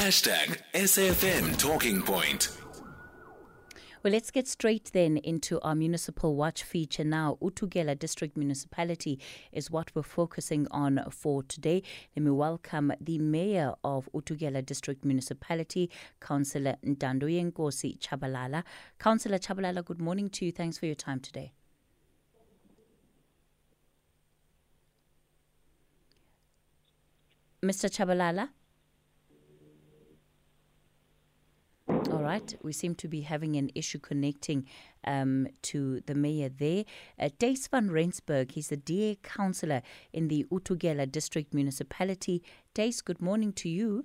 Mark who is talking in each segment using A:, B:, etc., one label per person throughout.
A: Hashtag SAFM Talking Point.
B: Well, let's get straight then into our municipal watch feature now. uThukela District Municipality is what we're focusing on for today. Let me welcome the Mayor of uThukela District Municipality, Councillor Ntandoyenkosi Tshabalala. Councillor Tshabalala, good morning to you. Thanks for your time today. Mr. Tshabalala? All right, we seem to be having an issue connecting um, to the mayor there. Uh, Thys van Rensburg, he's the DA councillor in the uThukela district municipality. Thys, good morning to you.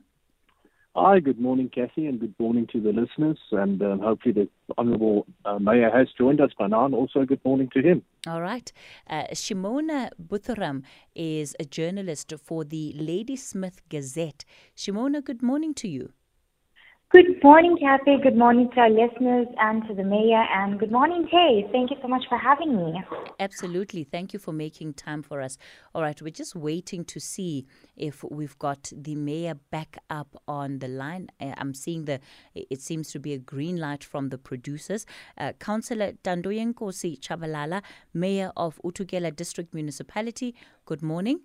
C: Hi, good morning, Kathy, and good morning to the listeners. And um, hopefully, the Honourable uh, Mayor has joined us by now, and also good morning to him.
B: All right. Uh, Shimona Buthuram is a journalist for the Ladysmith Gazette. Shimona, good morning to you.
D: Good morning, Kathy. Good morning to our listeners and to the mayor. And good morning, Tay. Thank you so much for having me.
B: Absolutely. Thank you for making time for us. All right. We're just waiting to see if we've got the mayor back up on the line. Uh, I'm seeing the, it seems to be a green light from the producers. Uh, Councillor Ntandoyenkosi Tshabalala, Mayor of uThukela District Municipality. Good morning.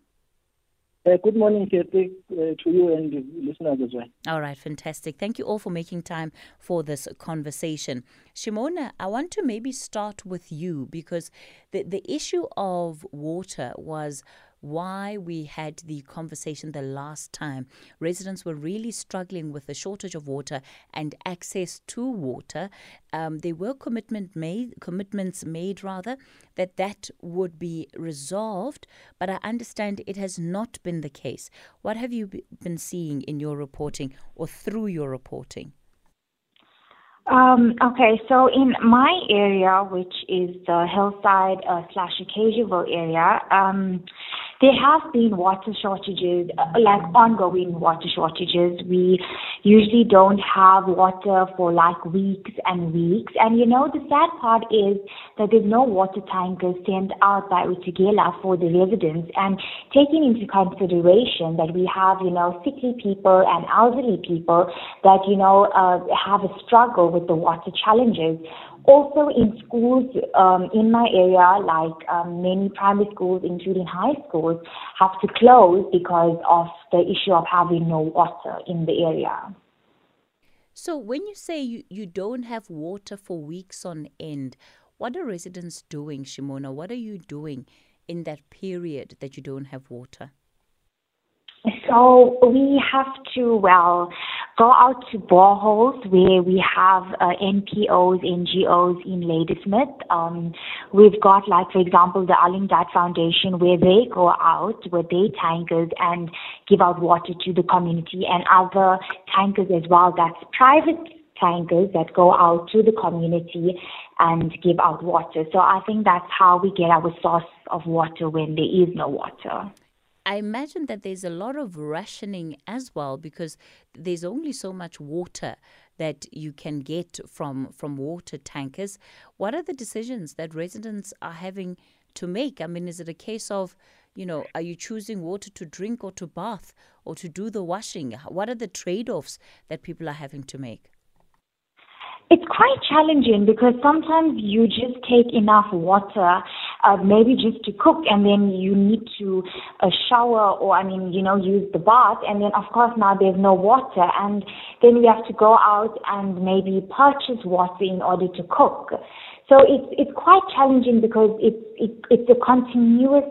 E: Uh, good morning, Kathy, uh, to you and listeners as well.
B: All right, fantastic. Thank you all for making time for this conversation. Shimona, I want to maybe start with you because the, the issue of water was why we had the conversation the last time. Residents were really struggling with the shortage of water and access to water. Um, there were commitment made, commitments made rather that that would be resolved, but I understand it has not been the case. What have you been seeing in your reporting or through your reporting?
D: Um, okay, so in my area, which is the hillside uh, slash Acaciaville area, um, there have been water shortages, uh, like ongoing water shortages. We usually don't have water for like weeks and weeks. And you know, the sad part is that there's no water tankers sent out by Utugela for the residents. And taking into consideration that we have, you know, sickly people and elderly people that, you know, uh, have a struggle with the water challenges, also in schools um, in my area, like um, many primary schools, including high schools, have to close because of the issue of having no water in the area.
B: So, when you say you, you don't have water for weeks on end, what are residents doing, Shimona? What are you doing in that period that you don't have water?
D: So we have to, well, go out to boreholes where we have uh, NPOs, NGOs in Ladysmith. Um, we've got, like, for example, the Arling Foundation where they go out with their tankers and give out water to the community and other tankers as well. That's private tankers that go out to the community and give out water. So I think that's how we get our source of water when there is no water.
B: I imagine that there's a lot of rationing as well because there's only so much water that you can get from from water tankers. What are the decisions that residents are having to make? I mean, is it a case of, you know, are you choosing water to drink or to bath or to do the washing? What are the trade-offs that people are having to make?
D: It's quite challenging because sometimes you just take enough water, uh, maybe just to cook, and then you need to uh, shower or, I mean, you know, use the bath, and then of course now there's no water, and then we have to go out and maybe purchase water in order to cook. So it's it's quite challenging because it's it, it's a continuous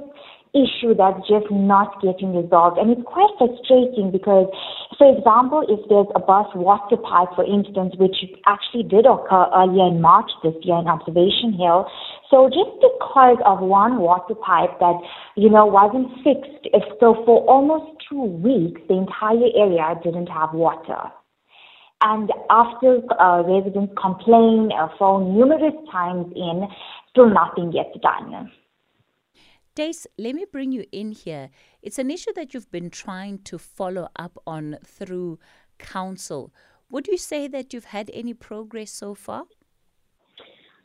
D: issue that's just not getting resolved. And it's quite frustrating because, for example, if there's a burst water pipe, for instance, which actually did occur earlier in March this year in Observation Hill, so just because of one water pipe that, you know, wasn't fixed, so for almost two weeks, the entire area didn't have water. And after uh, residents complain, uh, phone numerous times in, still nothing gets done.
B: Dace, let me bring you in here. It's an issue that you've been trying to follow up on through council. Would you say that you've had any progress so far?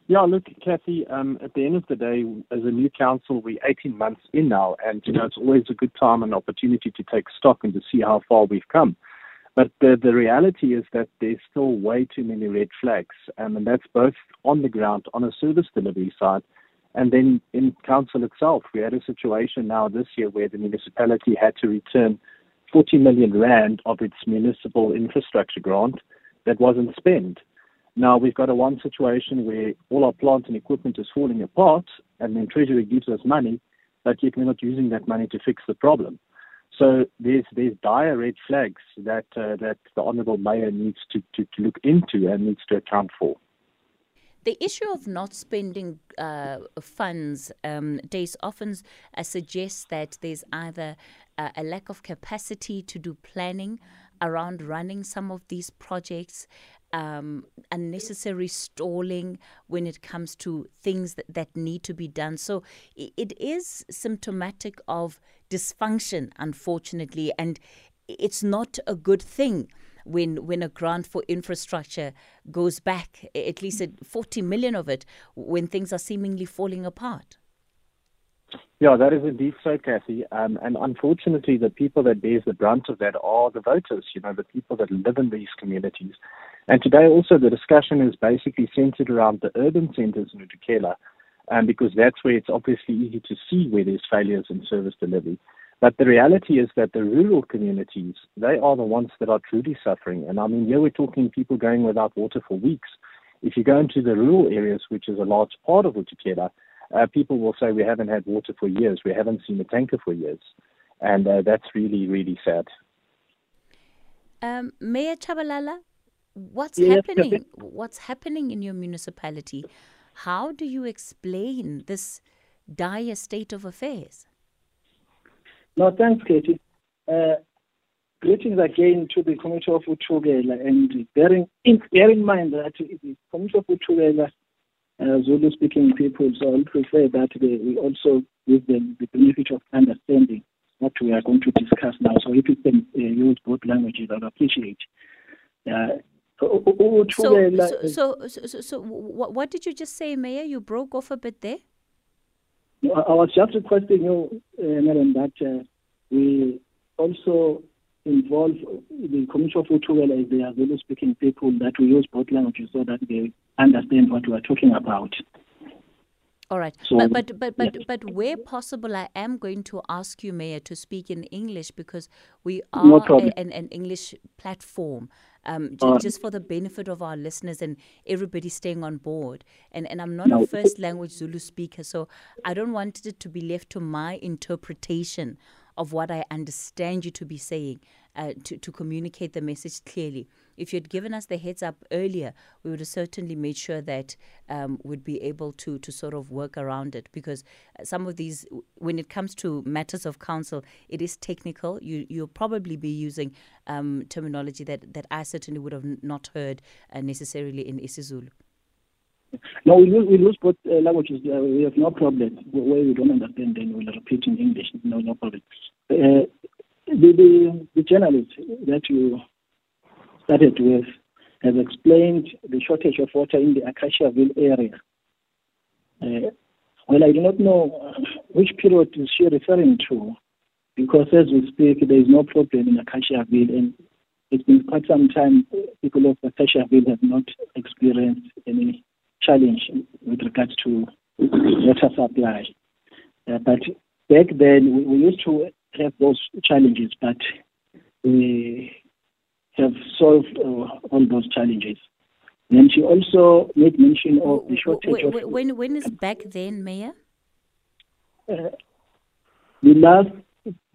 C: Yeah, look, Kathy, um, at the end of the day, as a new council, we're 18 months in now, and, you know, it's always a good time and opportunity to take stock and to see how far we've come. But the, the reality is that there's still way too many red flags, um, and that's both on the ground, on a service delivery side, and then in council itself. We had a situation now this year where the municipality had to return 40 million rand of its municipal infrastructure grant that wasn't spent. Now we've got a one situation where all our plant and equipment is falling apart, and then Treasury gives us money, but yet we're not using that money to fix the problem. So there's there's dire red flags that uh, that the honourable mayor needs to, to, to look into and needs to account for.
B: The issue of not spending uh, funds, um, often uh, suggests that there's either uh, a lack of capacity to do planning around running some of these projects, um, unnecessary stalling when it comes to things that, that need to be done. So it is symptomatic of dysfunction, unfortunately, and it's not a good thing when when a grant for infrastructure goes back at least at 40 million of it when things are seemingly falling apart
C: yeah, that is indeed so, Kathy. Um, and unfortunately, the people that bears the brunt of that are the voters, you know, the people that live in these communities. And today also the discussion is basically centered around the urban centers in uThukela, um, because that's where it's obviously easy to see where there's failures in service delivery. But the reality is that the rural communities, they are the ones that are truly suffering. And I mean, here we're talking people going without water for weeks. If you go into the rural areas, which is a large part of uThukela, uh, people will say we haven't had water for years, we haven't seen a tanker for years. And uh, that's really, really sad.
B: Um, Mayor Tshabalala, what's yes, happening? Yes. What's happening in your municipality? How do you explain this dire state of affairs?
E: No, thanks, Katie. Uh, greetings again to the Committee of uThukela and bearing in, bear in mind that the community of uThukela uh, Zulu speaking people, so I would prefer that they, we also give them the benefit of understanding what we are going to discuss now. So if you can uh, use both languages, I'd appreciate. Uh,
B: so, so, so, so, so, what did you just say, Mayor? You broke off a bit there.
E: I was just requesting you, uh, Madam, that uh, we also involve the Commission of uThukela as they are Zulu speaking people that we use both languages so that they understand what we are talking about.
B: All right. So, but but but but, yes. but where possible I am going to ask you, Mayor, to speak in English because we are no a, an, an English platform. Um, uh, just for the benefit of our listeners and everybody staying on board. And and I'm not no. a first language Zulu speaker, so I don't want it to be left to my interpretation of what I understand you to be saying uh, to, to communicate the message clearly. If you had given us the heads up earlier, we would have certainly made sure that um, we'd be able to, to sort of work around it because uh, some of these, when it comes to matters of council, it is technical. You, you'll probably be using um, terminology that, that I certainly would have not heard uh, necessarily in isiZulu.
E: No, we lose, we use both uh, languages. Uh, we have no problem. Where we don't understand, then we'll repeat in English. No, no problem. Uh, the, the, the journalist that you started with has explained the shortage of water in the Acaciaville area. Uh, well, I do not know which period is she referring to, because as we speak, there is no problem in Acaciaville, and it's been quite some time people of Acaciaville have not experienced any challenge with regards to water supply. Uh, but back then, we, we, used to have those challenges, but we have solved uh, all those challenges. And she also made mention of the shortage
B: when,
E: of.
B: When, when is back then, Mayor?
E: Uh, the last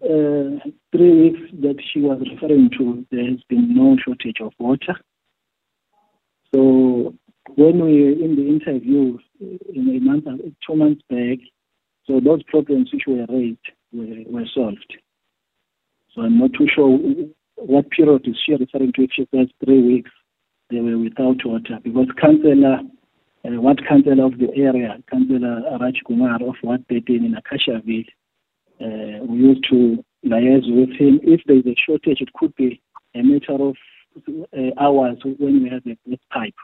E: uh, three weeks that she was referring to, there has been no shortage of water. So when we in the interview in a month, two months back, so those problems which were raised were, were solved. So I'm not too sure what period is she referring to. If she says three weeks, they were without water because councillor, uh, what councillor of the area, councillor Raj Kumar of Ward 13 in Acaciaville, uh, we used to liaise with him. If there is a shortage, it could be a matter of uh, hours when we have a pipe.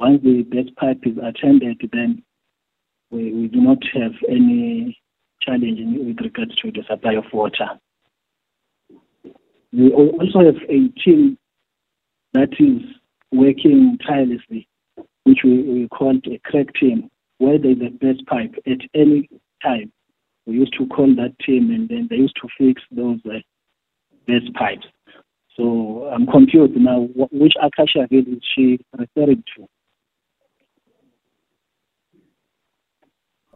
E: Once the best pipe is attended, then we, we do not have any challenge with regards to the supply of water. We also have a team that is working tirelessly, which we, we called a crack team, where there's the best pipe at any time. We used to call that team, and then they used to fix those uh, best pipes. So I'm confused now. Which Acacia is she referring to?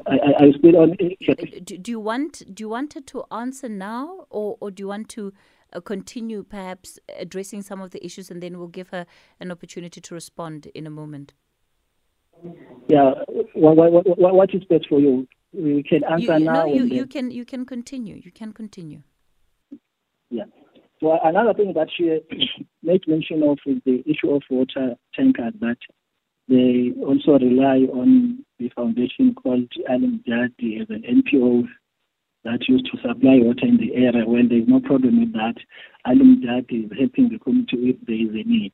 E: I, I, I still on.
B: Do, do you want do you want her to answer now, or or do you want to uh, continue perhaps addressing some of the issues, and then we'll give her an opportunity to respond in a moment?
E: Yeah, what, what, what is best for you? We can answer
B: you,
E: now.
B: No, you, you can you can continue. You can continue.
E: Yeah. So another thing that she made mention of is the issue of water tankers that they also rely on the foundation called Alim Jati as an NPO that used to supply water in the area. When there's no problem with that, Alim Jati is helping the community if there is a need.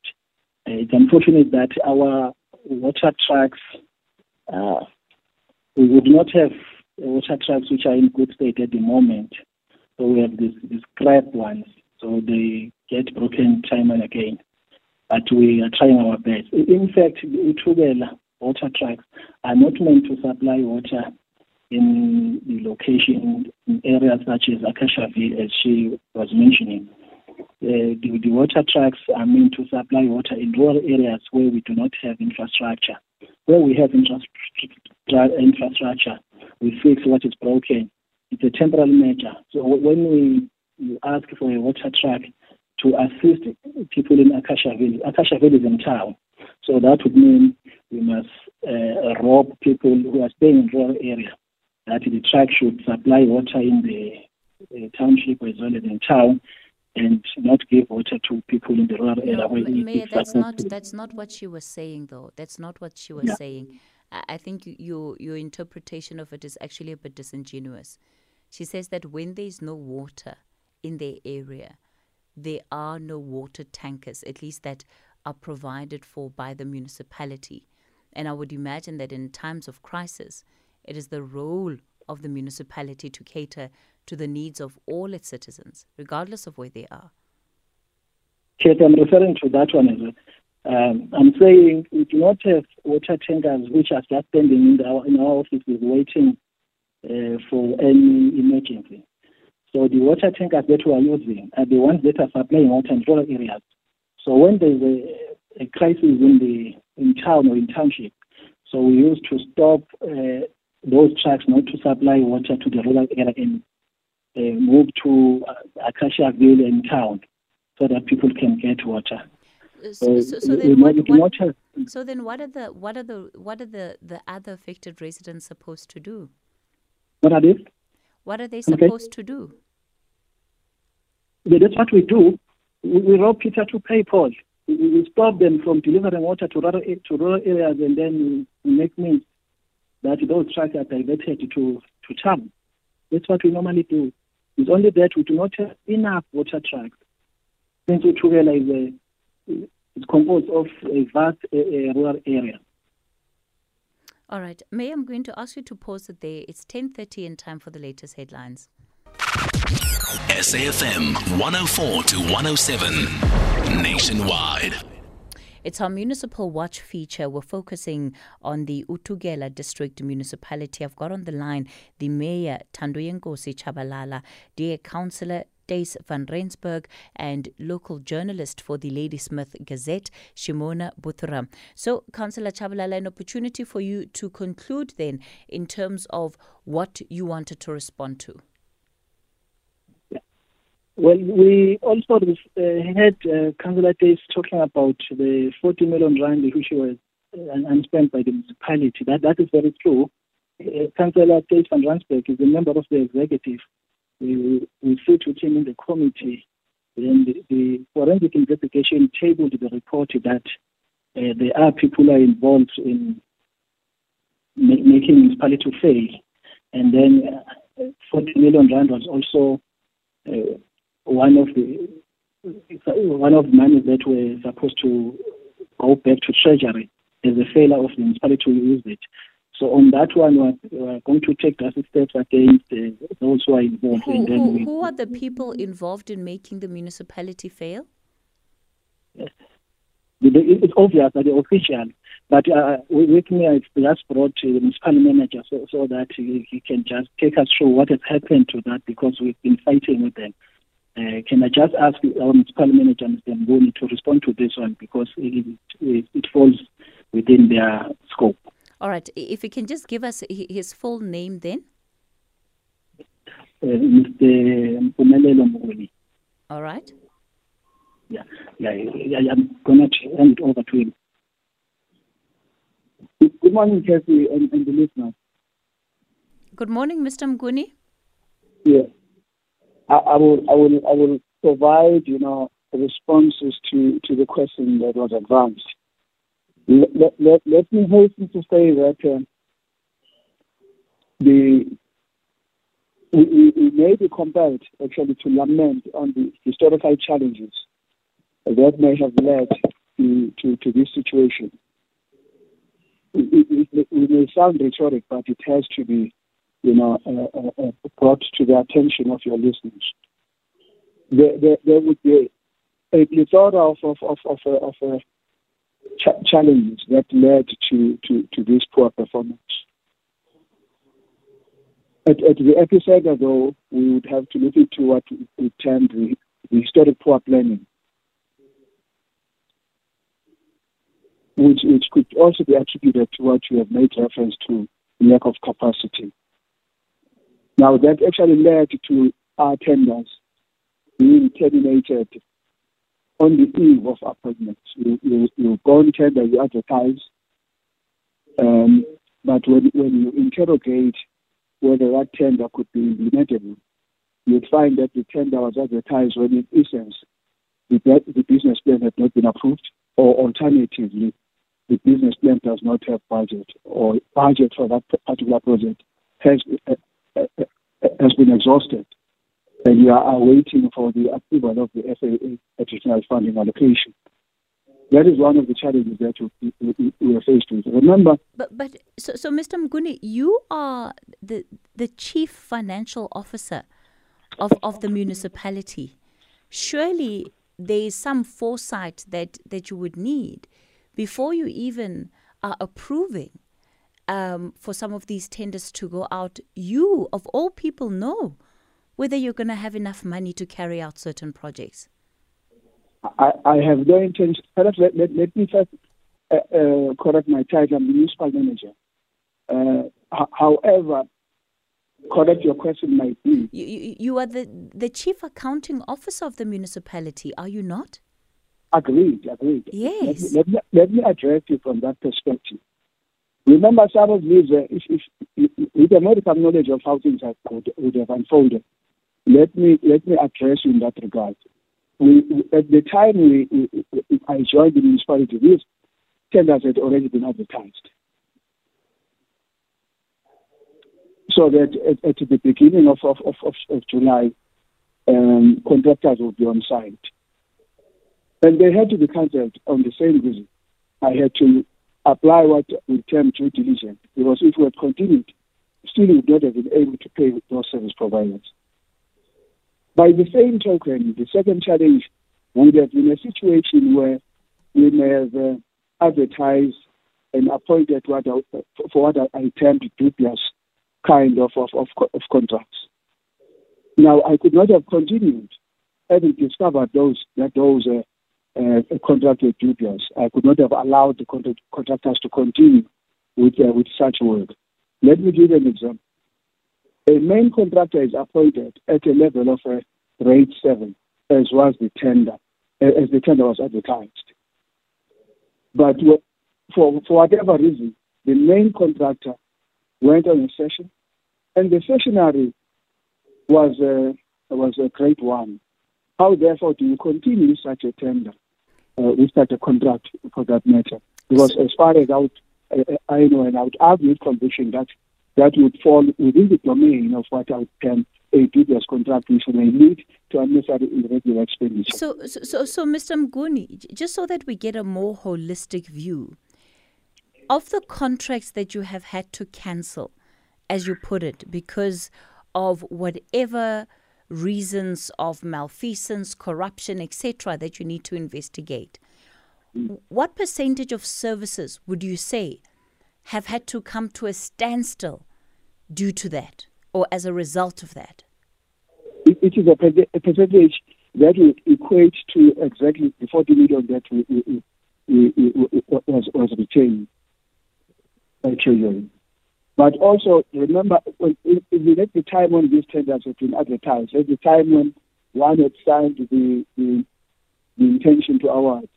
E: Uh, it's unfortunate that our water trucks, uh, we would not have water trucks which are in good state at the moment. So we have these, these scrap ones so they get broken time and again. But we are trying our best. In fact, uThukela water trucks are not meant to supply water in the location in areas such as Acaciaville, as she was mentioning. Uh, the, the water trucks are meant to supply water in rural areas where we do not have infrastructure. Where we have infrastructure, we fix what is broken. It's a temporary measure. So when we you ask for a water truck to assist people in Acaciaville. Acaciaville is in town. So that would mean we must uh, rob people who are staying in rural area. That the truck should supply water in the uh, township as well as in town and not give water to people in the rural area.
B: No, Mayor, that's not that's not what she was saying though. That's not what she was yeah. saying. I, I think you, your your interpretation of it is actually a bit disingenuous. She says that when there is no water, in their area, there are no water tankers, at least that are provided for by the municipality. And I would imagine that in times of crisis, it is the role of the municipality to cater to the needs of all its citizens, regardless of where they are.
E: Kate, I'm referring to that one as well. Um, I'm saying we do not have water tankers which are just standing in, our, in our offices waiting uh, for any emergency. So the water tankers that we are using are the ones that are supplying water in rural areas. So when there's a, a crisis in the in town or in township, so we used to stop uh, those trucks not to supply water to the rural area and uh, move to uh, Acacia Ville in town so that people can get water.
B: So, so, so, then what, what, so then what are the what are the what are the, the other affected residents supposed to do?
E: What are they?
B: What are they supposed okay. to do?
E: That's what we do. We, we rob Peter to pay Paul. We, we stop them from delivering water to rural, to rural areas and then we make means that those trucks are diverted to, to town. That's what we normally do. It's only that we do not have enough water trucks. Since uThukela is a, it's composed of a vast a, a rural area.
B: All right. May I'm going to ask you to pause it there. It's 10.30 in time for the latest headlines.
A: SAFM 104 to 107 nationwide.
B: It's our Municipal Watch feature. We're focusing on the uThukela District Municipality. I've got on the line the Mayor, Tandoyenkosi Tshabalala, dear Councillor Thys van Rensburg and local journalist for the Ladysmith Gazette, Shimona Buthura. So, Councillor Tshabalala, an opportunity for you to conclude then in terms of what you wanted to respond to.
E: Well, we also uh, had uh, Councillor Thys talking about the 40 million rand which was uh, unspent by the municipality. That that is very true. Uh, Councillor Thys van Rensburg is a member of the executive. We, we sit with him in the committee. And the, forensic investigation tabled the report that uh, there are people are involved in ma- making municipality fail. And then uh, 40 million rand was also uh, one of the one of the money that were supposed to go back to treasury as a failure of the municipality to use it. So on that one, we're, going to take drastic steps against uh, those who are involved.
B: Who, who, who, are the people involved in making the municipality fail?
E: Yes.
F: it's obvious that the official, but uh, with me, I just brought the municipal manager so, so that he, he, can just take us through what has happened to that because we've been fighting with them. Uh, can I just ask our municipal manager, Mr. Mboni, to respond to this one because it, it, it falls within their scope.
B: All right. If you can just give us his full name then.
F: Uh, Mr. Mpumelelo.
B: All right.
F: Yeah, yeah, yeah, I'm going to hand it over to him. Good morning, Kathy and, and the listeners.
B: Good morning, Mr. Mguni.
F: Yeah. I, will I will I will provide, you know, responses to, to the question that was advanced. Let, let, let me hasten to say that uh, the we, we, may be compelled actually to lament on the historical challenges that may have led to, to, to this situation. It, it, it, may sound rhetoric, but it has to be, you know, uh, uh, uh, brought to the attention of your listeners. There, there, there would be a plethora of of of of, of, of ch- challenges that led to, to, to this poor performance. At, at the epicenter, though, we would have to look into what we term the, the historic poor planning, which, which could also be attributed to what you have made reference to lack of capacity. Now, that actually led to our tenders being terminated on the eve of appointments. You, you, you go on tender, you advertise, um, but when, when you interrogate whether that tender could be implementable, you'd find that the tender was advertised when in essence the, the business plan had not been approved, or alternatively, the business plan does not have budget, or budget for that particular project has, uh, uh, has been exhausted and you are waiting for the approval of the FAA additional funding allocation. That is one of the challenges that we, are faced with. Remember,
B: but but so, so Mr. Mguni, you are the the chief financial officer of of the municipality. Surely there is some foresight that that you would need before you even are approving um, for some of these tenders to go out. You of all people know whether you're going to have enough money to carry out certain projects?
F: I, I have no intention. Perhaps let, let, let me first uh, uh, correct my title. I'm the municipal manager. Uh, h- however, correct your question might be.
B: You, you, you are the, the chief accounting officer of the municipality, are you not?
F: Agreed, agreed.
B: Yes.
F: Let me, let me, let me address you from that perspective. Remember, some of these, uh, if, if, with a medical knowledge of how things have, would, would have unfolded, let me let me address you in that regard. We, at the time we, we, I joined the municipality, these tenders had already been advertised. So that at, at the beginning of, of, of, of July, um, contractors would be on site. And they had to be cancelled on the same reason. I had to apply what we term due diligence because if we had continued, still we would not have been able to pay with those service providers. By the same token, the second challenge would have been a situation where we may have uh, advertised and appointed what I, for what I termed dubious kind of, of, of, of contracts. Now, I could not have continued having discovered those that those uh, uh, contract were dubious. I could not have allowed the contract, contractors to continue with uh, with such work. Let me give an example a main contractor is appointed at a level of a rate seven, as was the tender, as the tender was advertised. But for, for whatever reason, the main contractor went on a cession, and the cessionary was a, was a grade one. How, therefore, do you continue such a tender uh, with such a contract for that matter? Because as far as I, would, I, I know, and I would argue with conviction that that would fall within the domain of what I would term a dubious contract, which may lead to unnecessary irregular expenditure.
B: So, so, so, Mr. Mguni, just so that we get a more holistic view of the contracts that you have had to cancel, as you put it, because of whatever reasons of malfeasance, corruption, etc., that you need to investigate. what percentage of services would you say have had to come to a standstill due to that or as a result of that?
F: It, it is a, a, percentage that will equate to exactly the 40 million that we, we, we, was, was retained by Treasury. But also, remember, we let the time when these tenders have been advertised, at the time when one had signed the, the, the intention to award,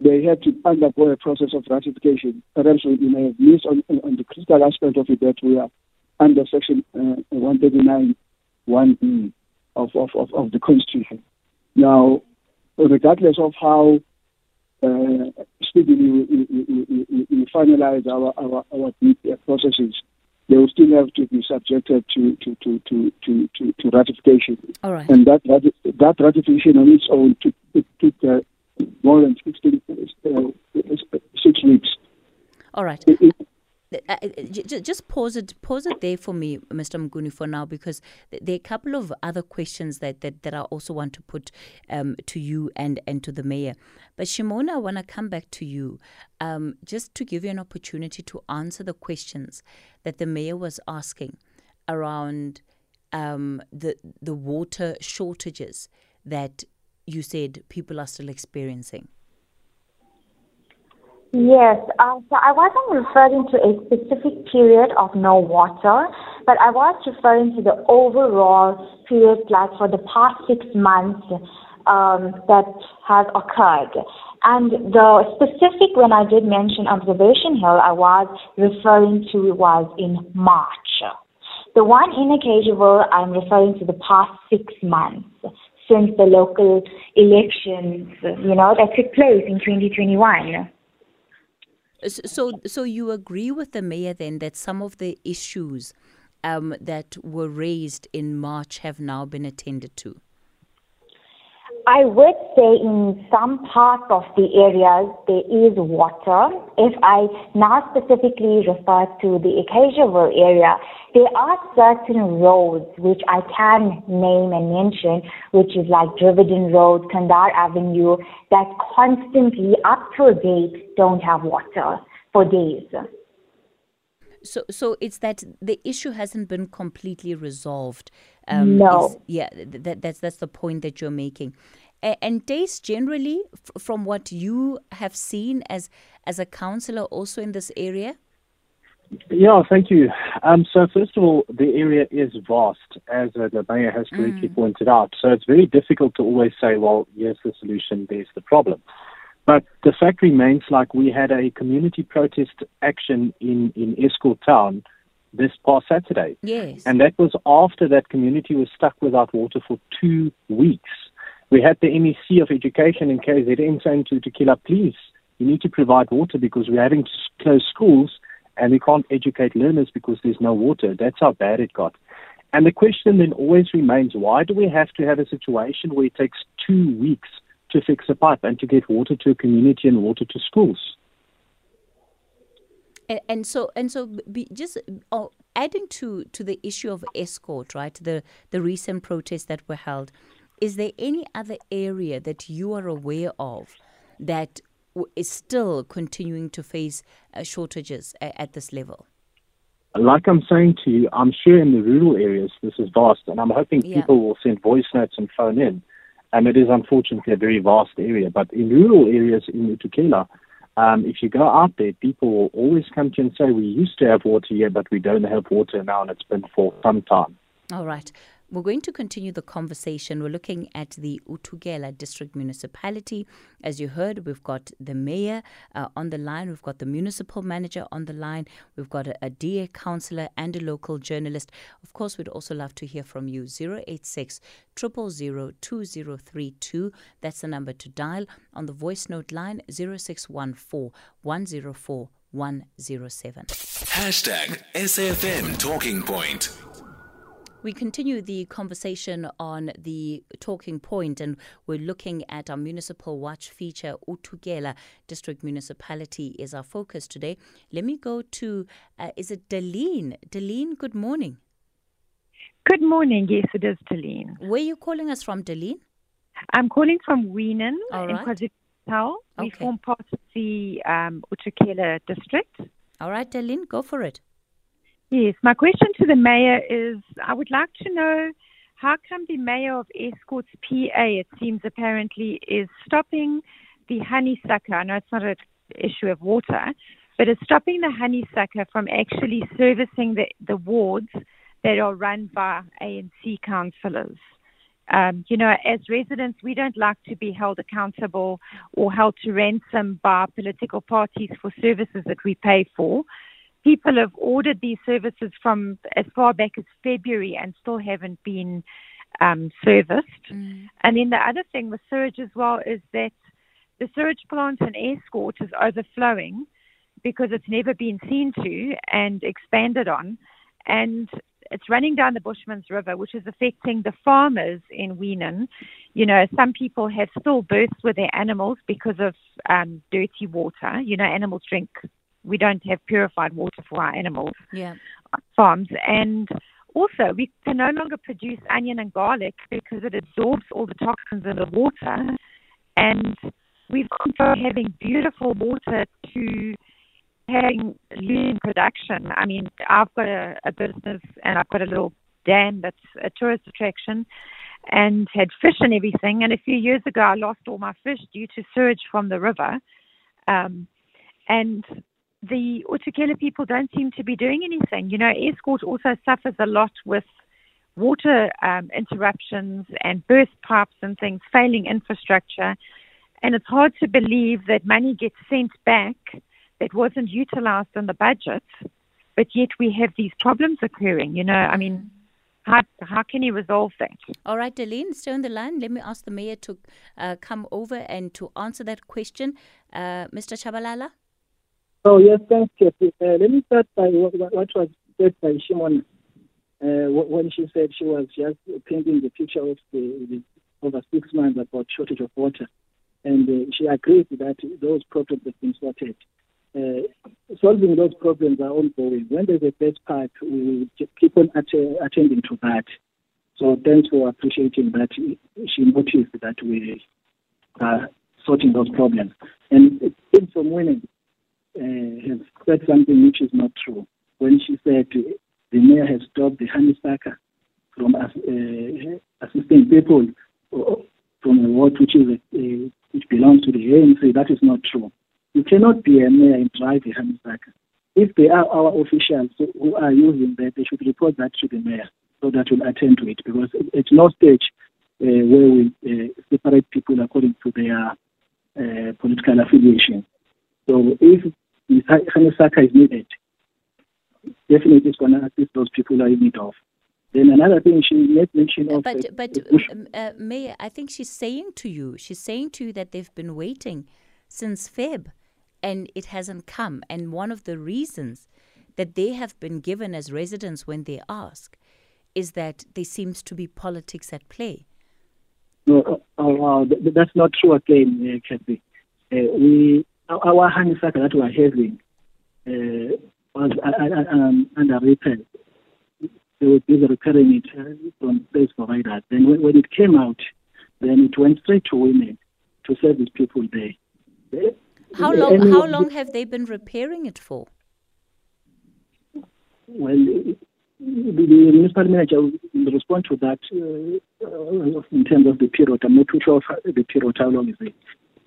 F: they had to undergo a process of ratification. Perhaps we may have missed on, on the critical aspect of it that we are under Section uh, 139 1B of, of, of, of, the Constitution. Now, regardless of how speedily we, we, we, we, finalize our, our, our processes, they will still have to be subjected to, to, to, to, to, to, to ratification.
B: All right.
F: And that, that, that ratification on its own took, took uh, more than 16, uh, six weeks.
B: All right. It, it, uh, uh, just pause it pause it there for me mr mguni for now because there are a couple of other questions that, that, that i also want to put um, to you and, and to the mayor but shimona i want to come back to you um, just to give you an opportunity to answer the questions that the mayor was asking around um, the the water shortages that you said people are still experiencing?
D: Yes, uh, so I wasn't referring to a specific period of no water, but I was referring to the overall period, like for the past six months um, that has occurred. And the specific, when I did mention Observation Hill, I was referring to was in March. The one in Occasional, I'm referring to the past six months since the local elections, you know, that took place in 2021.
B: So, so you agree with the mayor then that some of the issues um, that were raised in March have now been attended to?
D: I would say in some parts of the areas there is water. If I now specifically refer to the Occasional area, there are certain roads which I can name and mention, which is like Driverden Road, Kandar Avenue, that constantly up to date don't have water for days.
B: So, so it's that the issue hasn't been completely resolved. Um,
D: no.
B: Is, yeah, that, that's that's the point that you're making. and days generally, f- from what you have seen as as a councillor, also in this area.
C: Yeah, thank you. Um, so first of all, the area is vast, as uh, the mayor has correctly mm. pointed out. So it's very difficult to always say, well, here's the solution, there's the problem. But the fact remains like we had a community protest action in, in Estcourt town this past Saturday.
B: Yes.
C: And that was after that community was stuck without water for two weeks. We had the MEC of Education in KZN saying to uThukela, please, you need to provide water because we're having to close schools and we can't educate learners because there's no water. That's how bad it got. And the question then always remains why do we have to have a situation where it takes two weeks to fix a pipe and to get water to a community and water to schools.
B: And, so, and so, be, just uh, adding to to the issue of Estcourt right? The the recent protests that were held. Is there any other area that you are aware of that is still continuing to face uh, shortages at, at this level?
C: Like I'm saying to you, I'm sure in the rural areas this is vast, and I'm hoping
B: Yeah.
C: people will send voice notes and phone in and it is unfortunately a very vast area. But in rural areas in uThukela, um, if you go out there, people will always come to you and say, We used to have water here, but we don't have water now, and it's been for some time.
B: All right. We're going to continue the conversation. We're looking at the uThukela District Municipality. As you heard, we've got the mayor uh, on the line, we've got the municipal manager on the line, we've got a, a DA councillor and a local journalist. Of course, we'd also love to hear from you. 086 000 2032. That's the number to dial. On the voice note line, 0614 104 107.
A: Hashtag SAFM Talking Point.
B: We continue the conversation on the talking point, and we're looking at our municipal watch feature. uThukela District Municipality is our focus today. Let me go to, uh, is it Deline? Deline, good morning.
G: Good morning. Yes, it is Deline.
B: Where are you calling us from, Deline?
G: I'm calling from Weenen
B: All
G: in
B: right.
G: KwaZulu Natal. We
B: Okay.
G: form part of the um, uThukela district.
B: All right, Darlene, go for it.
G: Yes, my question to the mayor is I would like to know how come the mayor of Estcourt's PA, it seems apparently, is stopping the honeysucker. I know it's not an issue of water, but it's stopping the honeysucker from actually servicing the, the wards that are run by ANC councillors. Um, you know, as residents, we don't like to be held accountable or held to ransom by political parties for services that we pay for people have ordered these services from as far back as February and still haven't been um, serviced. And then the other thing with sewage as well is that the sewage plant in Estcourt is overflowing because it's never been seen to and expanded on. And it's running down the Bushman's River, which is affecting the farmers in Weenen. You know, some people have still births with their animals because of um, dirty water. You know, animals drink. We don't have purified water for our animals
B: Yeah.
G: farms. And also, we can no longer produce onion and garlic because it absorbs all the toxins in the water. And we've gone from having beautiful water to having losing production. I mean, I've got a, a business and I've got a little dam that's a tourist attraction and had fish and everything. And a few years ago, I lost all my fish due to sewage from the river. Um, and the uThukela people don't seem to be doing anything. You know, Estcourt also suffers a lot with water um, interruptions and burst pipes and things, failing infrastructure. And it's hard to believe that money gets sent back that wasn't utilized in the budget, but yet we have these problems occurring. You know, I mean, how, how can you resolve that?
B: All right, Darlene, stay on the line. Let me ask the mayor to uh, come over and to answer that question. Uh, Mr. Tshabalala?
E: Oh, yes, thanks, Kathy. Uh, let me start by what, what was said by Shimon uh, when she said she was just painting the picture of the, the over six months about shortage of water. And uh, she agreed that those problems have been sorted. Uh, solving those problems are ongoing. When there's a best part, we will keep on att- attending to that. So thanks for appreciating that. She noticed that we are sorting those problems. And in from winning, uh, has said something which is not true. When she said the mayor has stopped the honeysucker from uh, assisting people uh, from a ward which is uh, which belongs to the ANC, that is not true. You cannot be a mayor and drive a honeysucker. If they are our officials who are using that, they should report that to the mayor so that we'll attend to it because it's no stage uh, where we uh, separate people according to their uh, political affiliation. So if honeysucker is needed, definitely it's going to assist those people who are in need of. Then another thing she made mention of.
B: But,
E: uh,
B: but
E: the
B: um, uh, Mayor, I think she's saying to you, she's saying to you that they've been waiting since Feb and it hasn't come. And one of the reasons that they have been given as residents when they ask is that there seems to be politics at play.
E: No, uh, uh, that's not true again, uh, Kathy. Uh, we, our honeysucker that we are having uh, was uh, uh, um, under repair. They were busy repairing it uh, from place providers. Then when, when it came out, then it went straight to women to service people there. Uh,
B: How long, how long have they been repairing it for?
E: Well, the, the municipal manager will respond to that uh, uh, in terms of the period. I'm not too sure of the period, how long is it.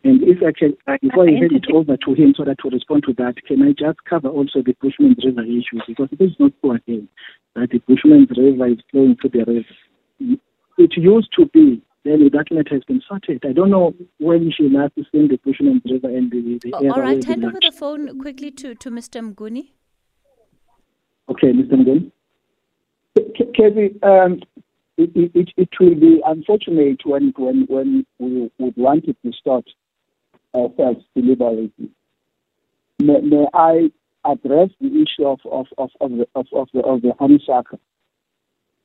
E: And if I can, before I hand it over to him so that to respond to that, can I just cover also the Bushman's River issue? Because it is not true again that the Bushman's River is flowing to the river. It used to be, then that matter has been sorted. I don't know when she last seen the Bushman's River and the, the
B: Oh,
E: area
B: all
E: where
B: hand over the phone quickly to, to Mr. Mguni.
E: Okay, Mr. Mguni.
F: K- Kevin, um, it, it, it will be unfortunate when, when, when we would want it to start deliberately. May, may I address the issue of, of, of, of, the, of, of the, of the honeysucker?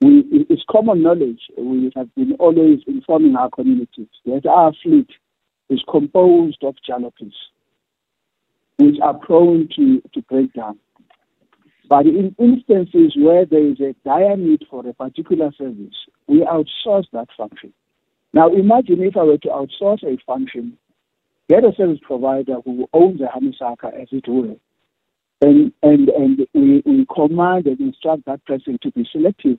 F: We, it's common knowledge. We have been always informing our communities that our fleet is composed of jalopies, which are prone to, to break down. But in instances where there is a dire need for a particular service, we outsource that function. Now imagine if I were to outsource a function get a service provider who owns a honeysucker, as it were, and and and we, we command and instruct that person to be selective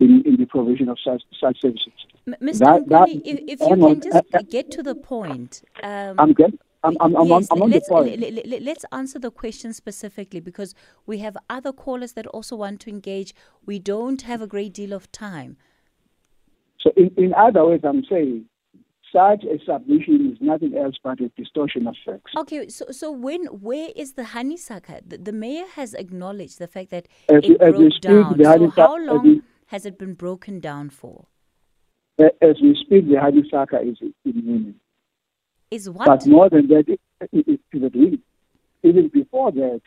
F: in, in the provision of such, such services.
B: M- Mr. That, that, if, if you can just uh, get to the point.
F: Um, I'm good. I'm, I'm, I'm, yes, I'm on
B: let's,
F: the point.
B: Let, us answer the question specifically because we have other callers that also want to engage. We don't have a great deal of time.
F: So, in, in other words, I'm saying such a submission is nothing else but a distortion of facts.
B: Okay, so so when where is the honeysucker? The, the mayor has acknowledged the fact that
F: as,
B: it
F: as
B: broke down. So how long we, has it been broken down for?
F: As we speak, the honeysucker is in Weenen.
B: Is what?
F: But more than that, it, it, it, even before that,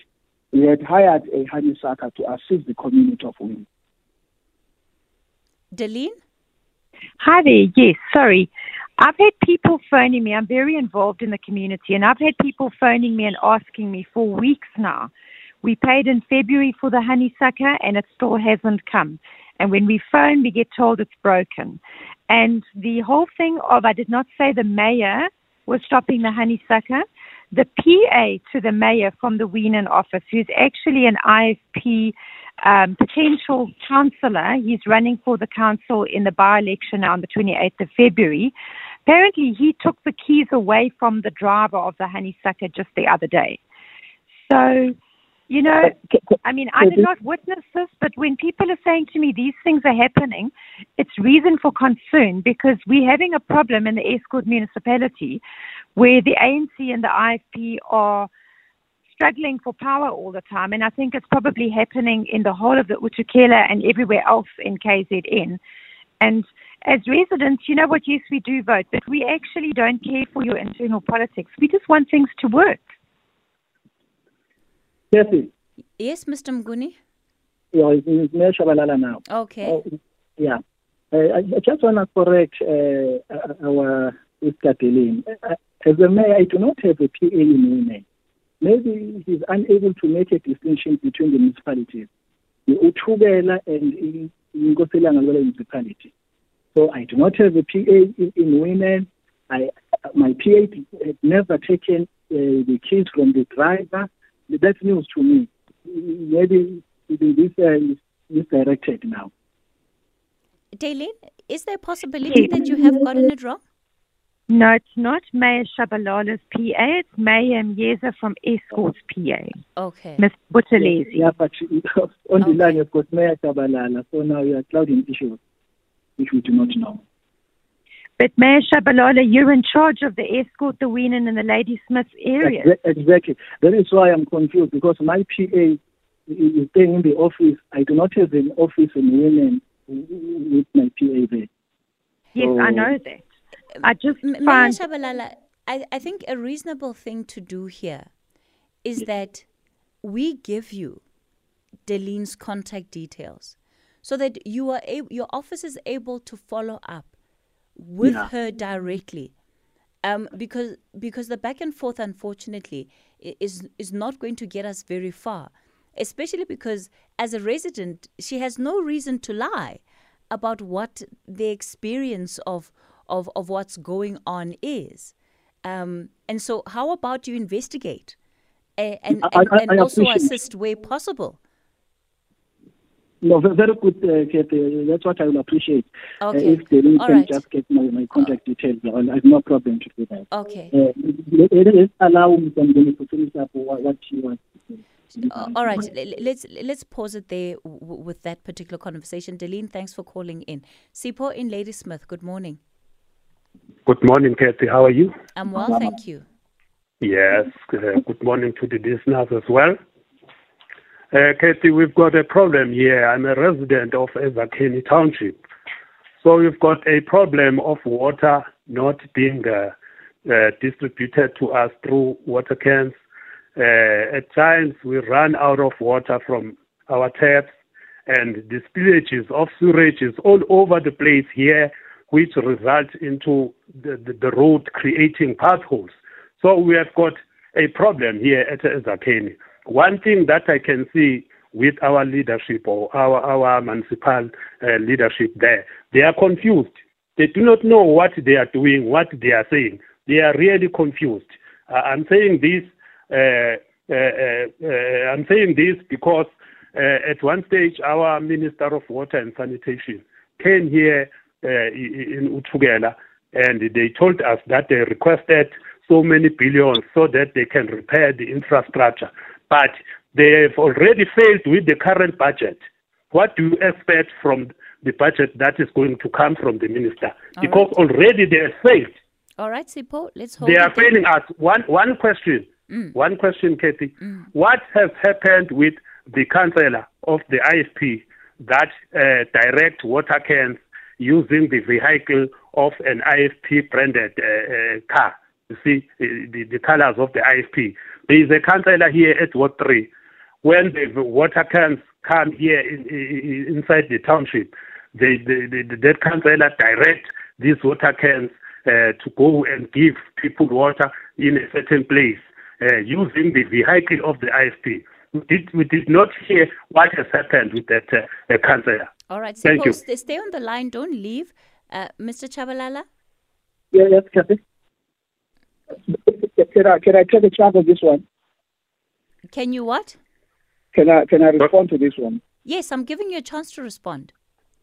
F: we had hired a honeysucker to assist the community of Weenen.
B: Deline?
G: Hi there. Yes, sorry. I've had people phoning me. I'm very involved in the community, and I've had people phoning me and asking me for weeks now. We paid in February for the honeysucker, and it still hasn't come. And when we phone, we get told it's broken. And the whole thing of I did not say the mayor was stopping the honeysucker. The PA to the mayor from the Weenen office, who's actually an IFP um, potential councillor, he's running for the council in the by election on the 28th of February. Apparently, he took the keys away from the driver of the honeysucker just the other day. So, you know, I mean, I did not witness this, but when people are saying to me these things are happening, it's reason for concern because we're having a problem in the Estcourt municipality where the ANC and the IFP are struggling for power all the time. And I think it's probably happening in the whole of the uThukela and everywhere else in KZN. And as residents, you know what? Yes, we do vote, but we actually don't care for your internal politics. We just want things to work.
F: Yes,
B: yes Mr. Mguni?
F: Yeah, it's Mayor Tshabalala now.
B: Okay. Uh,
F: yeah. Uh, I just want to correct uh, our Mr. Delin. Uh, as a mayor, I do not have a PA in Weenen. Maybe he's unable to make a distinction between the municipalities, the uThukela and Nkosilanga municipality. So I do not have a PA in, in Weenen. I, my PA had never taken uh, the keys from the driver. That's news to me. Maybe this uh, is misdirected now.
B: Daylene, is there a possibility that you have gotten it wrong?
G: No, it's not Mayor Tshabalala's PA. It's Mayor Mjeza from Estcourt's PA.
B: Okay.
G: Ms. Buthelezi.
F: Yeah, but on the line, of course, Mayor Tshabalala. So now we are clouding issues which we do not know.
G: But Mayor Tshabalala, you're in charge of the Estcourt, the Weenen, and the Ladysmith area.
F: Exactly. That is why I'm confused because my PA is staying in the office. I do not have an office in Weenen with my PA there.
G: Yes, so, I know that. I just
B: M-
G: find...
B: Mayor Tshabalala, I, I think a reasonable thing to do here is yes. that we give you Deline's contact details so that you are able, your office is able to follow up with yeah. her directly. Um, because because the back and forth, unfortunately, is is not going to get us very far. Especially because as a resident, she has no reason to lie about what the experience of of, of what's going on is. Um, and so, how about you investigate and, and, and, and also assist where possible?
F: No, very good, uh, Kate. That's what I will appreciate.
B: Uh, okay.
F: Uh, if they can
B: right.
F: just get my, my contact details, I have no problem to do that.
B: Okay.
F: Uh, let's allow me to finish up what she wants.
B: Uh, all right, let's let's pause it there w- with that particular conversation. Deline, thanks for calling in. Sipho in Ladysmith, good morning.
H: Good morning, Kathy. How are you?
B: I'm well, thank you.
H: Yes, uh, good morning to the listeners as well. Uh, Kathy, we've got a problem here. I'm a resident of Ezakheni Township. So we've got a problem of water not being uh, uh, distributed to us through water cans. Uh, at times we run out of water from our taps and the spillages of sewages all over the place here, which result into the, the, the road creating potholes. So we have got a problem here at Ezakheni. One thing that I can see with our leadership or our, our municipal uh, leadership there, they are confused. They do not know what they are doing, what they are saying. they are really confused. Uh, I'm saying this. Uh, uh, uh I'm saying this because at one stage our Minister of Water and Sanitation came here in uThukela and they told us that they requested so many billions so that they can repair the infrastructure. But they have already failed with the current budget. What do you expect from the budget that is going to come from the minister? All because right. already they have failed.
B: All right, Sipo, let's hold
H: They are failing us. One, one question. Mm. One question, Katie. Mm. What has happened with the councillor of the IFP that uh, direct water cans using the vehicle of an IFP branded uh, uh, car? You see, uh, the, the colors of the IFP. There is a councillor here at Ward 3. When the water cans come here in, in, inside the township, they, they, they, that councillor direct these water cans uh, to go and give people water in a certain place uh, using the vehicle of the IFP. We did, we did not hear what has happened with that uh, councillor.
B: All right, so Thank you. stay on the line. Don't leave. Uh, Mr. Tshabalala?
F: Yeah, yes, Kathy. Can I, can I take a chance on this one?
B: Can you what?
F: Can I can I respond to this one?
B: Yes, I'm giving you a chance to respond.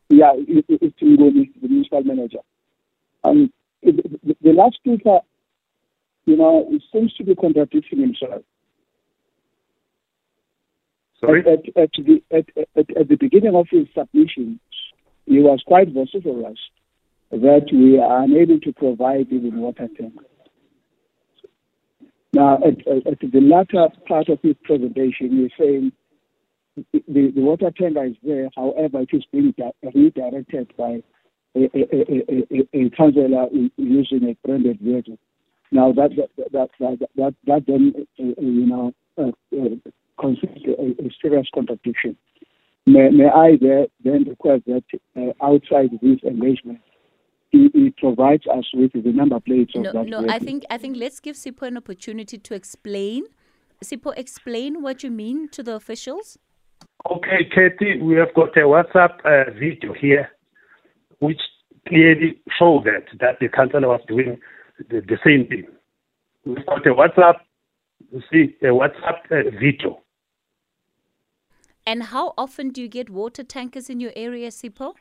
F: Yeah, it, it, it's Mguni, the municipal manager. Um, the, the last speaker, you know, it seems to be contradicting himself.
H: Sorry?
F: At, at, at, the, at, at, at the beginning of his submission, he was quite vociferous that we are unable to provide even water tanks. Now, at, at, the latter part of his presentation, he's saying the, the water tender is there, however, it is being redirected by a, a, a, a councillor using a branded vehicle. Now, that that that that, that, that then, uh, you know, uh, uh, constitutes a, serious contradiction. May, may I then request that uh, outside this engagement, he, provides us with the number plates of
B: no,
F: that.
B: No, I think I think let's give Sipo an opportunity to explain. Sipo, explain what you mean to the officials.
H: Okay, Katie, we have got a WhatsApp uh, video here, which clearly shows that that the councillor was doing the, the, same thing. We've got a WhatsApp, you see, a WhatsApp uh, video.
B: And how often do you get water tankers in your area, Sipo?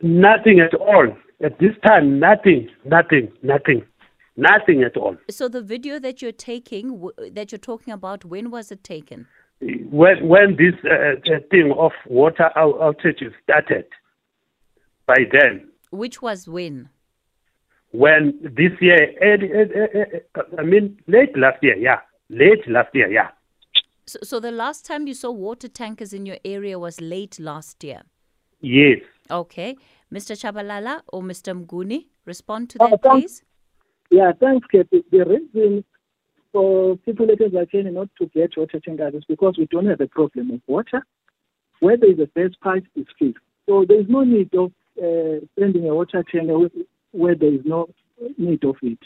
H: Nothing at all. At this time, nothing, nothing, nothing, nothing at all.
B: So the video that you're taking, that you're talking about, when was it taken?
H: When when this uh, uh thing of water outages started, by then.
B: Which was when?
H: When this year, uh, I mean, late last year, yeah, late last year, yeah.
B: So, so the last time you saw water tankers in your area was late last year.
H: Yes.
B: Okay. Mr. Tshabalala or Mr. Mguni, respond to that, please.
F: Yeah, thanks, Kate. The reason for people like Zakeni not to get water tankers is because we don't have a problem of water. Where there is a best pipe, is fixed. So there is no need of uh, sending a water tanker where there is no need of it.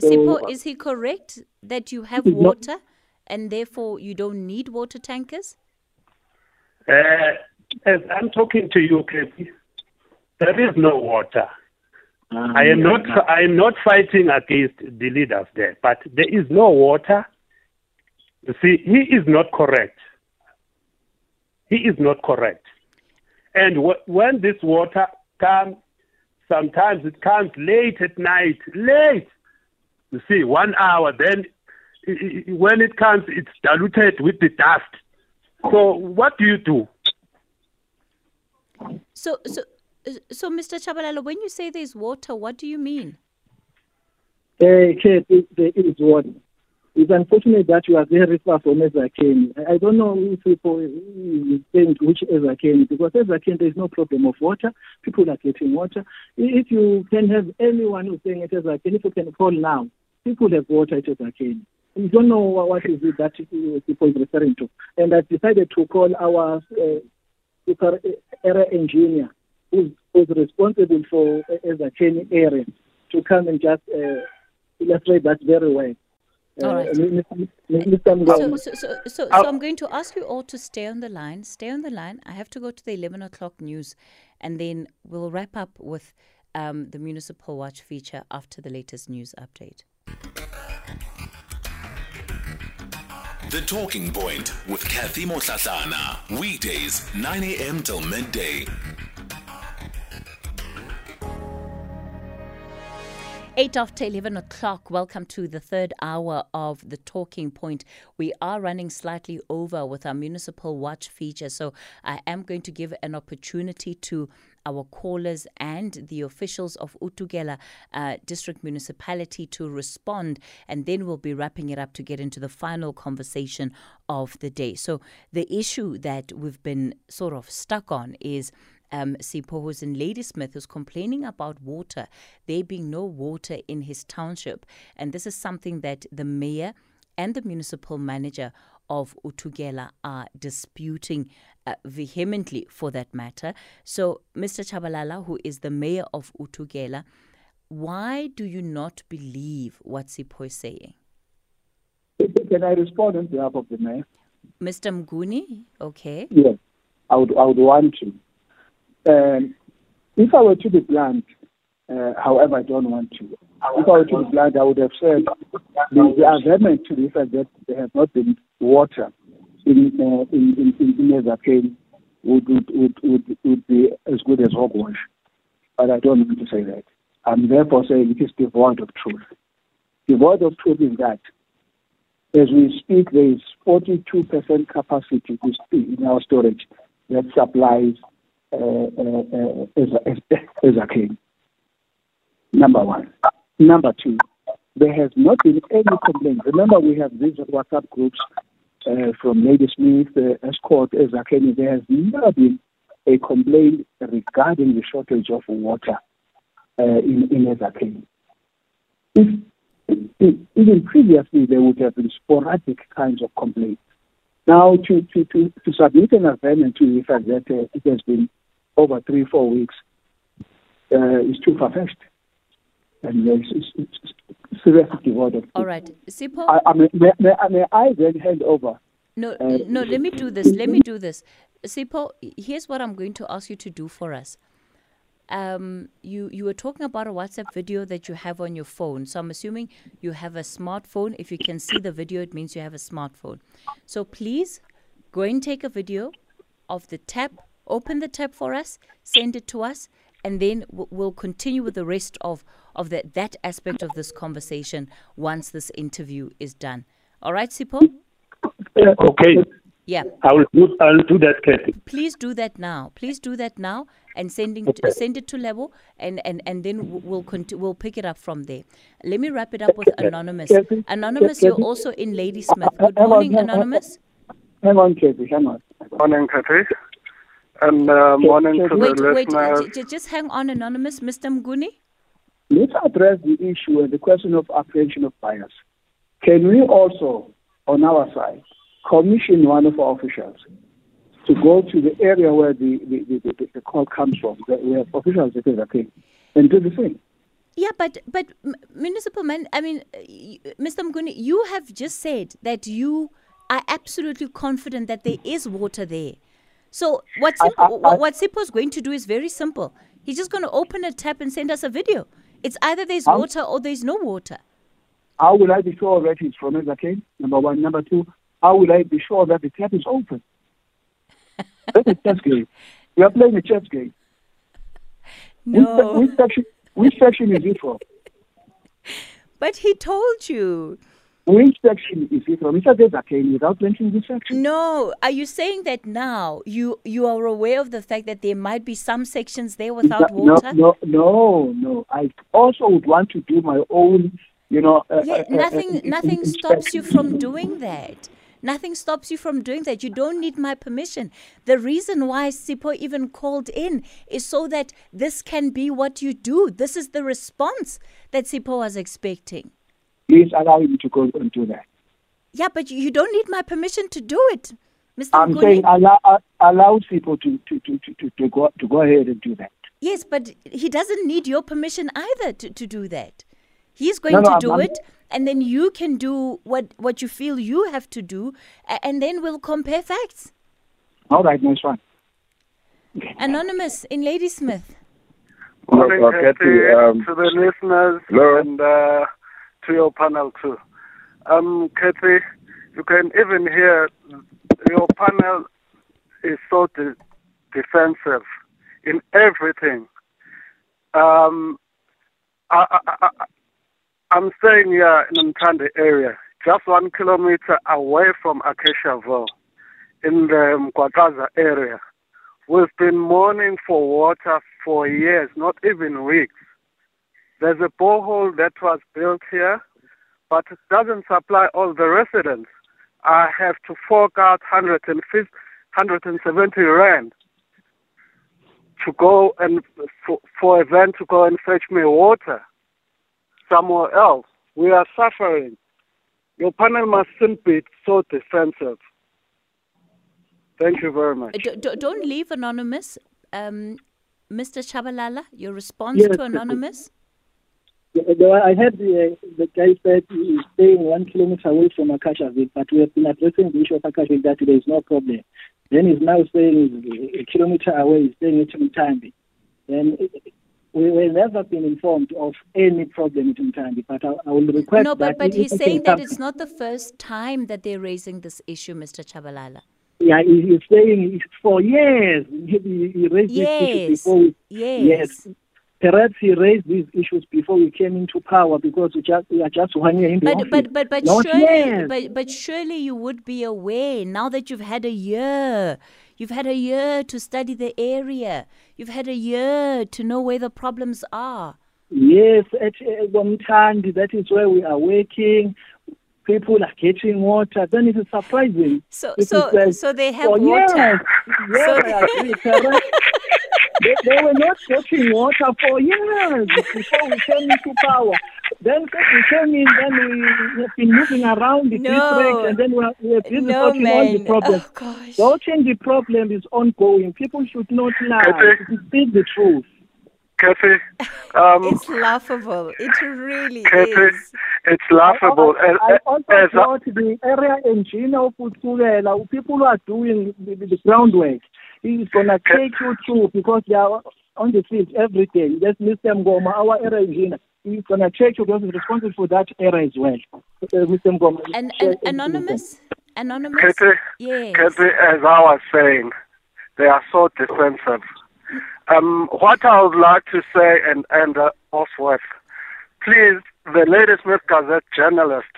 B: So, Sipo, is he correct that you have water not, and therefore you don't need water tankers?
H: Uh, as I'm talking to you, Kathy, there is no water. Um, I am not. I am not fighting against the leaders there, but there is no water. You see, he is not correct. He is not correct. And w- when this water comes, sometimes it comes late at night. Late. You see, one hour. Then, when it comes, it's diluted with the dust. So, what do you do?
B: So, so, so, Mr. Tshabalala, when you say there's water, what do you mean?
F: Uh, there is water. It's unfortunate that you are very far from Ezakheni. I don't know if people think which Ezakheni, because Ezakheni there is no problem of water. People are getting water. If you can have anyone who's saying it Ezakheni, if you can call now, people have water at Ezakheni. We don't know what is it that people are referring to. And I decided to call our uh, super area engineer who's, who's responsible for uh, training area to come and just uh, illustrate that very well.
B: All right. So, so, so, so, I'm going to ask you all to stay on the line. Stay on the line. I have to go to the 11 o'clock news, and then we'll wrap up with um, the Municipal Watch feature after the latest news update.
A: The Talking Point with Kathy Motlatlana. Weekdays, 9 a.m. till midday.
B: 8 after 11 o'clock. Welcome to the third hour of the Talking Point. We are running slightly over with our Municipal Watch feature, so I am going to give an opportunity to our callers and the officials of uThukela uh, District Municipality to respond, and then we'll be wrapping it up to get into the final conversation of the day. So, the issue that we've been sort of stuck on is um, Sipho, who's in Ladysmith, who's complaining about water, there being no water in his township. And this is something that the mayor and the municipal manager of uThukela are disputing uh, vehemently for that matter. So, Mr. Tshabalala, who is the mayor of uThukela, why do you not believe what Sipho is saying?
F: Can I respond on behalf of the mayor?
B: Mr. Mguni, okay.
F: Yes, I would, I would want to. Um, if I were to be blunt, uh, however, I don't want to. If I were to be blunt, I would have said the, the argument to the fact that they have not been water in uh, in in, in, Ezakheni would, would, would, would, would be as good as hogwash. But I don't mean to say that. I'm therefore saying it is devoid of truth. Devoid of truth is that as we speak, there is 42% capacity in our storage that supplies uh, uh, uh, as a king. Number one. Number two, there has not been any complaint. Remember, we have these WhatsApp groups uh, from Ladysmith, uh, Estcourt, Ezakheni. There has never been a complaint regarding the shortage of water uh, in, in. If, if, even previously, there would have been sporadic kinds of complaints. Now, to, to, to, to submit an amendment to the fact that uh, it has been over three, four weeks uh, is too far-fetched. And it's, it's, it's seriously devoid
B: All right. Sipo.
F: I, I may, may, may, may I then hand over?
B: No,
F: Uh,
B: no, let me do this. Let me do this. Sipho, here's what I'm going to ask you to do for us. Um, you you were talking about a WhatsApp video that you have on your phone. So I'm assuming you have a smartphone. If you can see the video, it means you have a smartphone. So please go and take a video of the tap. Open the tap for us. Send it to us, and then w- we'll continue with the rest of of that that aspect of this conversation once this interview is done. All right, Sipo?
H: Okay,
B: Yeah.
H: I will do, I'll do that, Kathy.
B: please do that now. Please do that now and sending
H: Okay.
B: send it to level and and and then we'll conti- we'll pick it up from there. Let me wrap it up with anonymous.
F: Kathy,
B: Anonymous,
F: Kathy.
B: you're also in Ladysmith. Good
F: Hang on,
B: morning,
F: hang on,
B: anonymous.
F: Hang on, Kathy, hang on.
I: Morning, Kathy. And uh, morning to
B: Wait,
I: the
B: wait,
I: listeners.
B: j- j- just hang on, anonymous, Mr. Mguni.
F: Let's address the issue and the question of apprehension of bias. Can we also, on our side, commission one of our officials to go to the area where the, the, the, the, call comes from, have officials that is okay, and do the same?
B: Yeah, but but municipal man, I mean, Mr. Mguni, you have just said that you are absolutely confident that there is water there. So what
F: I-
B: Sipho,
F: I- I-
B: what Sipho's going to do is very simple. He's just going to open a tap and send us a video. It's either there's
F: How-
B: water or there's no water.
F: How will I be sure that it's from Ezakheni? Number one. Number two, how will I be sure that the tap is open? That's a chess game. We are playing a chess game. Which,
B: No,
F: which, section, which section is it from?
B: but he told you.
F: Which section is it from? Said Ezakheni without mentioning the section.
B: No, are you saying that now you you are aware of the fact that there might be some sections there without
F: no,
B: water?
F: No, no, no. I also would want to do my own, you know. Uh,
B: Yeah,
F: uh, uh,
B: nothing
F: uh,
B: nothing
F: in-
B: stops you from doing that. Nothing stops you from doing that. You don't need my permission. The reason why SIPO even called in is so that this can be what you do. This is the response that SIPO was expecting.
F: Please allow him to go and do that.
B: Yeah, but you- you don't need my permission to do it, Mr.
F: I'm
B: Mguni.
F: saying allow uh, allow people to to, to, to, to, to go to go ahead and do that.
B: Yes, but he doesn't need your permission either to, to do that. He's going
F: No, no,
B: to
F: I'm-
B: do
F: I'm-
B: it, and then you can do what, what you feel you have to do, and then we'll compare facts.
F: All right, nice one.
B: Anonymous in Ladysmith.
I: Morning,
J: Hello,
I: Kathy,
J: Kathy, um,
I: to the listeners
J: hello.
I: and uh, to your panel too. Um, Kathy, you can even hear your panel is so de- defensive in everything. Um, I, I, I, I'm staying here in the Mtande area, just one kilometer away from Acaciaville, in the Mkwakaza area. We've been mourning for water for years, not even weeks. There's a borehole that was built here, but it doesn't supply all the residents. I have to fork out 150, 170 rand to go and for, for a van to go and fetch me water somewhere else. We are suffering. Your panel mustn't be so defensive. Thank you very much.
B: D- d- don't leave anonymous. Um, Mr. Tshabalala, your response
E: Yes,
B: to
E: yes,
B: anonymous?
E: I heard the, the guy said he is staying one kilometer away from Acaciaville, but we have been addressing the issue of Acaciaville that there is no problem. Then he's now saying he's a kilometer away, he's staying at Mtambi. Then we were never been informed of any problem at Mtambi, but I, I will request
B: No,
E: that
B: but, but he's saying that it's not the first time that they're raising this issue, Mr. Tshabalala.
E: Yeah, he- he's saying it's for years. He, raised these issues
B: Yes.
E: before.
B: Yes.
E: yes. Perhaps he raised these issues before we came into power because we, just, we are just one year in the
B: But
E: office.
B: but but but
E: Not
B: surely but but surely you would be aware now that you've had a year. You've had a year to study the area. You've had a year to know where the problems are.
E: Yes, at Wamtandi, that is where we are working. People are getting water. Then it is surprising.
B: So so
E: like,
B: so they have
E: for
B: water.
E: Years, yes,
B: So-
E: I agree, correct. They, they were not getting water for years before we came into power. Then since we came in, then we have been moving around the
B: No.
E: district, and then we are, we are busy
B: No,
E: sorting all the
B: man.
E: problems.
B: Oh, gosh.
E: Sorting the problem is ongoing. People should not lie.
I: Kathy?
E: Speak the truth.
I: Kathy, um,
B: It's laughable. It really
I: Kathy,
B: is.
I: it's laughable.
E: I, I, I also
I: as a-
E: thought the area engineer of uThukela, people are doing the, the, the groundwork, he's going to take you through because they are on the field every day. That's Mr. Ngoma, our area engineer. He's going to take you because he's responsible for that area as well. Uh, Mr. Ngoma.
B: And, and
E: everything with them.
B: anonymous, anonymous.
I: Kathy,
B: Yes.
I: Kathy, as I was saying, they are so defensive. Um, what I would like to say and and uh, off with, please, the Ladysmith Gazette journalist,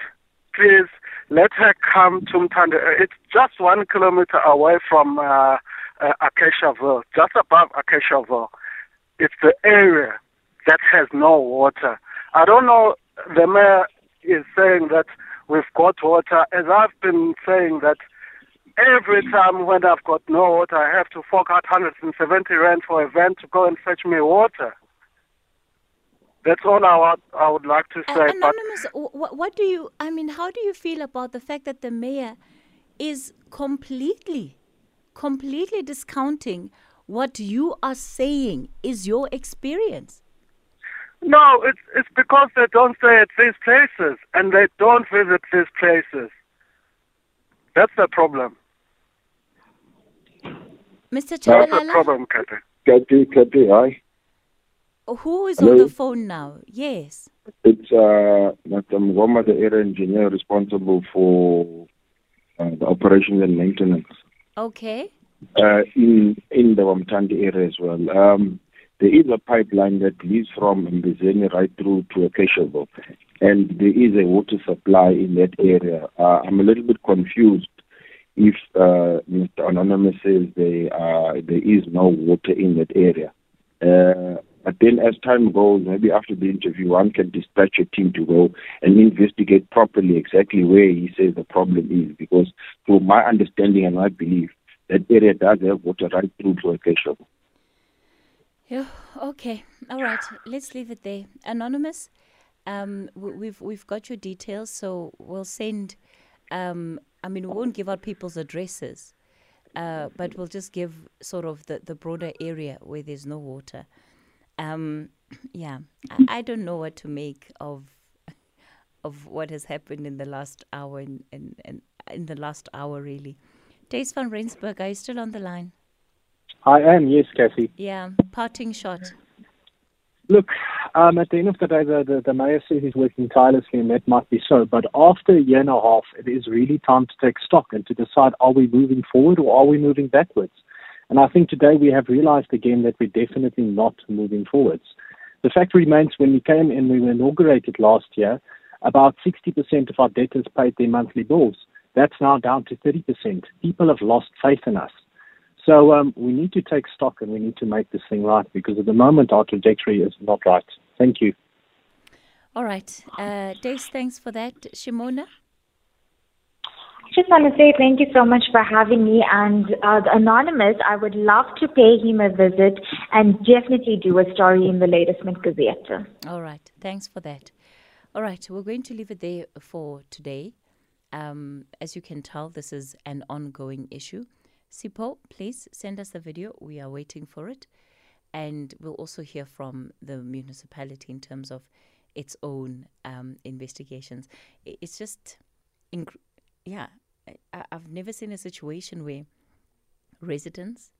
I: please let her come to Mtande. Uh, It's just one kilometer away from uh, uh, Acaciaville, just above Acaciaville. It's the area that has no water. I don't know. The mayor is saying that we've got water, as I've been saying that every time when I've got no water, I have to fork out 170 rand for a van to go and fetch me water. That's all I would, I would like to
B: Uh,
I: say. but
B: anonymous, what, what do you? I mean, how do you feel about the fact that the mayor is completely, completely discounting what you are saying is your experience?
I: no, it's it's because they don't stay at these places and they don't visit these places. That's the problem.
B: Mr.
I: That's the
B: Tshabalala,
I: problem, Kathy.
J: Kathy, Kathy, hi.
B: who is
J: Hello?
B: on the phone now? Yes.
J: It's uh, Madam Goma, the area engineer responsible for uh, the operations and maintenance
B: Okay.
J: uh, in in the Wamtandi area as well. Um, there is a pipeline that leads from Mbizeni right through to Acaciaville, and there is a water supply in that area. Uh, I'm a little bit confused if uh, Mr. Anonymous says there, uh, there is no water in that area. Uh, but then as time goes, maybe after the interview, one can dispatch a team to go and investigate properly exactly where he says the problem is. Because to my understanding and my belief, that area does have water right through to Acacia.
B: Yeah, okay. All right. Let's leave it there. Anonymous, um, we've we've got your details, so we'll send. Um, I mean, we won't give out people's addresses, uh, but we'll just give sort of the, the broader area where there's no water. Um, yeah, I, I don't know what to make of of what has happened in the last hour and in, in, in the last hour really. Thys van Rensburg, are you still on the line?
C: I am, yes, Kathy.
B: Yeah, parting shot.
C: Look, um, at the end of the day, the, the, the mayor says he's working tirelessly, and that might be so. But after a year and a half, it is really time to take stock and to decide are we moving forward or are we moving backwards? And I think today we have realized again that we're definitely not moving forwards. The fact remains when we came and we were inaugurated last year, about 60% of our debtors paid their monthly bills. That's now down to 30%. People have lost faith in us. So um, we need to take stock and we need to make this thing right because at the moment our trajectory is not right. Thank you.
B: All right. Uh, Thys, thanks for that. Shimona?
D: Just want to say thank you so much for having me. And uh, Anonymous, I would love to pay him a visit and definitely do a story in the Ladysmith Gazette.
B: All right. Thanks for that. All right. We're going to leave it there for today. Um, as you can tell, this is an ongoing issue. Sipo, please send us the video. We are waiting for it. And we'll also hear from the municipality in terms of its own um, investigations. It's just, inc- yeah, I, I've never seen a situation where residents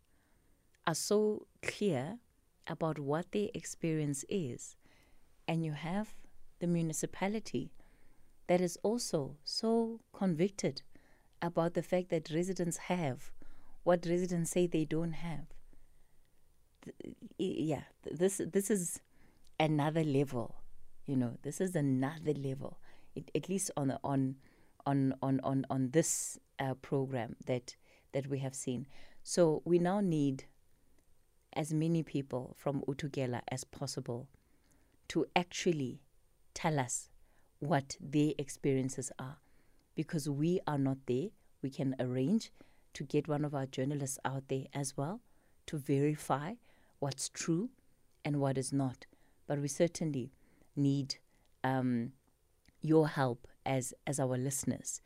B: are so clear about what their experience is, and you have the municipality that is also so convicted about the fact that residents have what residents say they don't have. Yeah, this this is another level. You know, this is another level. It, at least on on on on on on this uh, program that that we have seen. So we now need as many people from uThukela as possible to actually tell us what their experiences are because we are not there. We can arrange to get one of our journalists out there as well to verify what's true and what is not. But we certainly need um, your help as as our listeners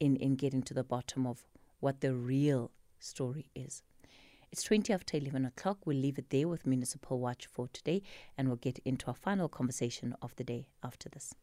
B: in in getting to the bottom of what the real story is. It's 20 after 11 o'clock. We'll leave it there with Municipal Watch for today, and we'll get into our final conversation of the day after this.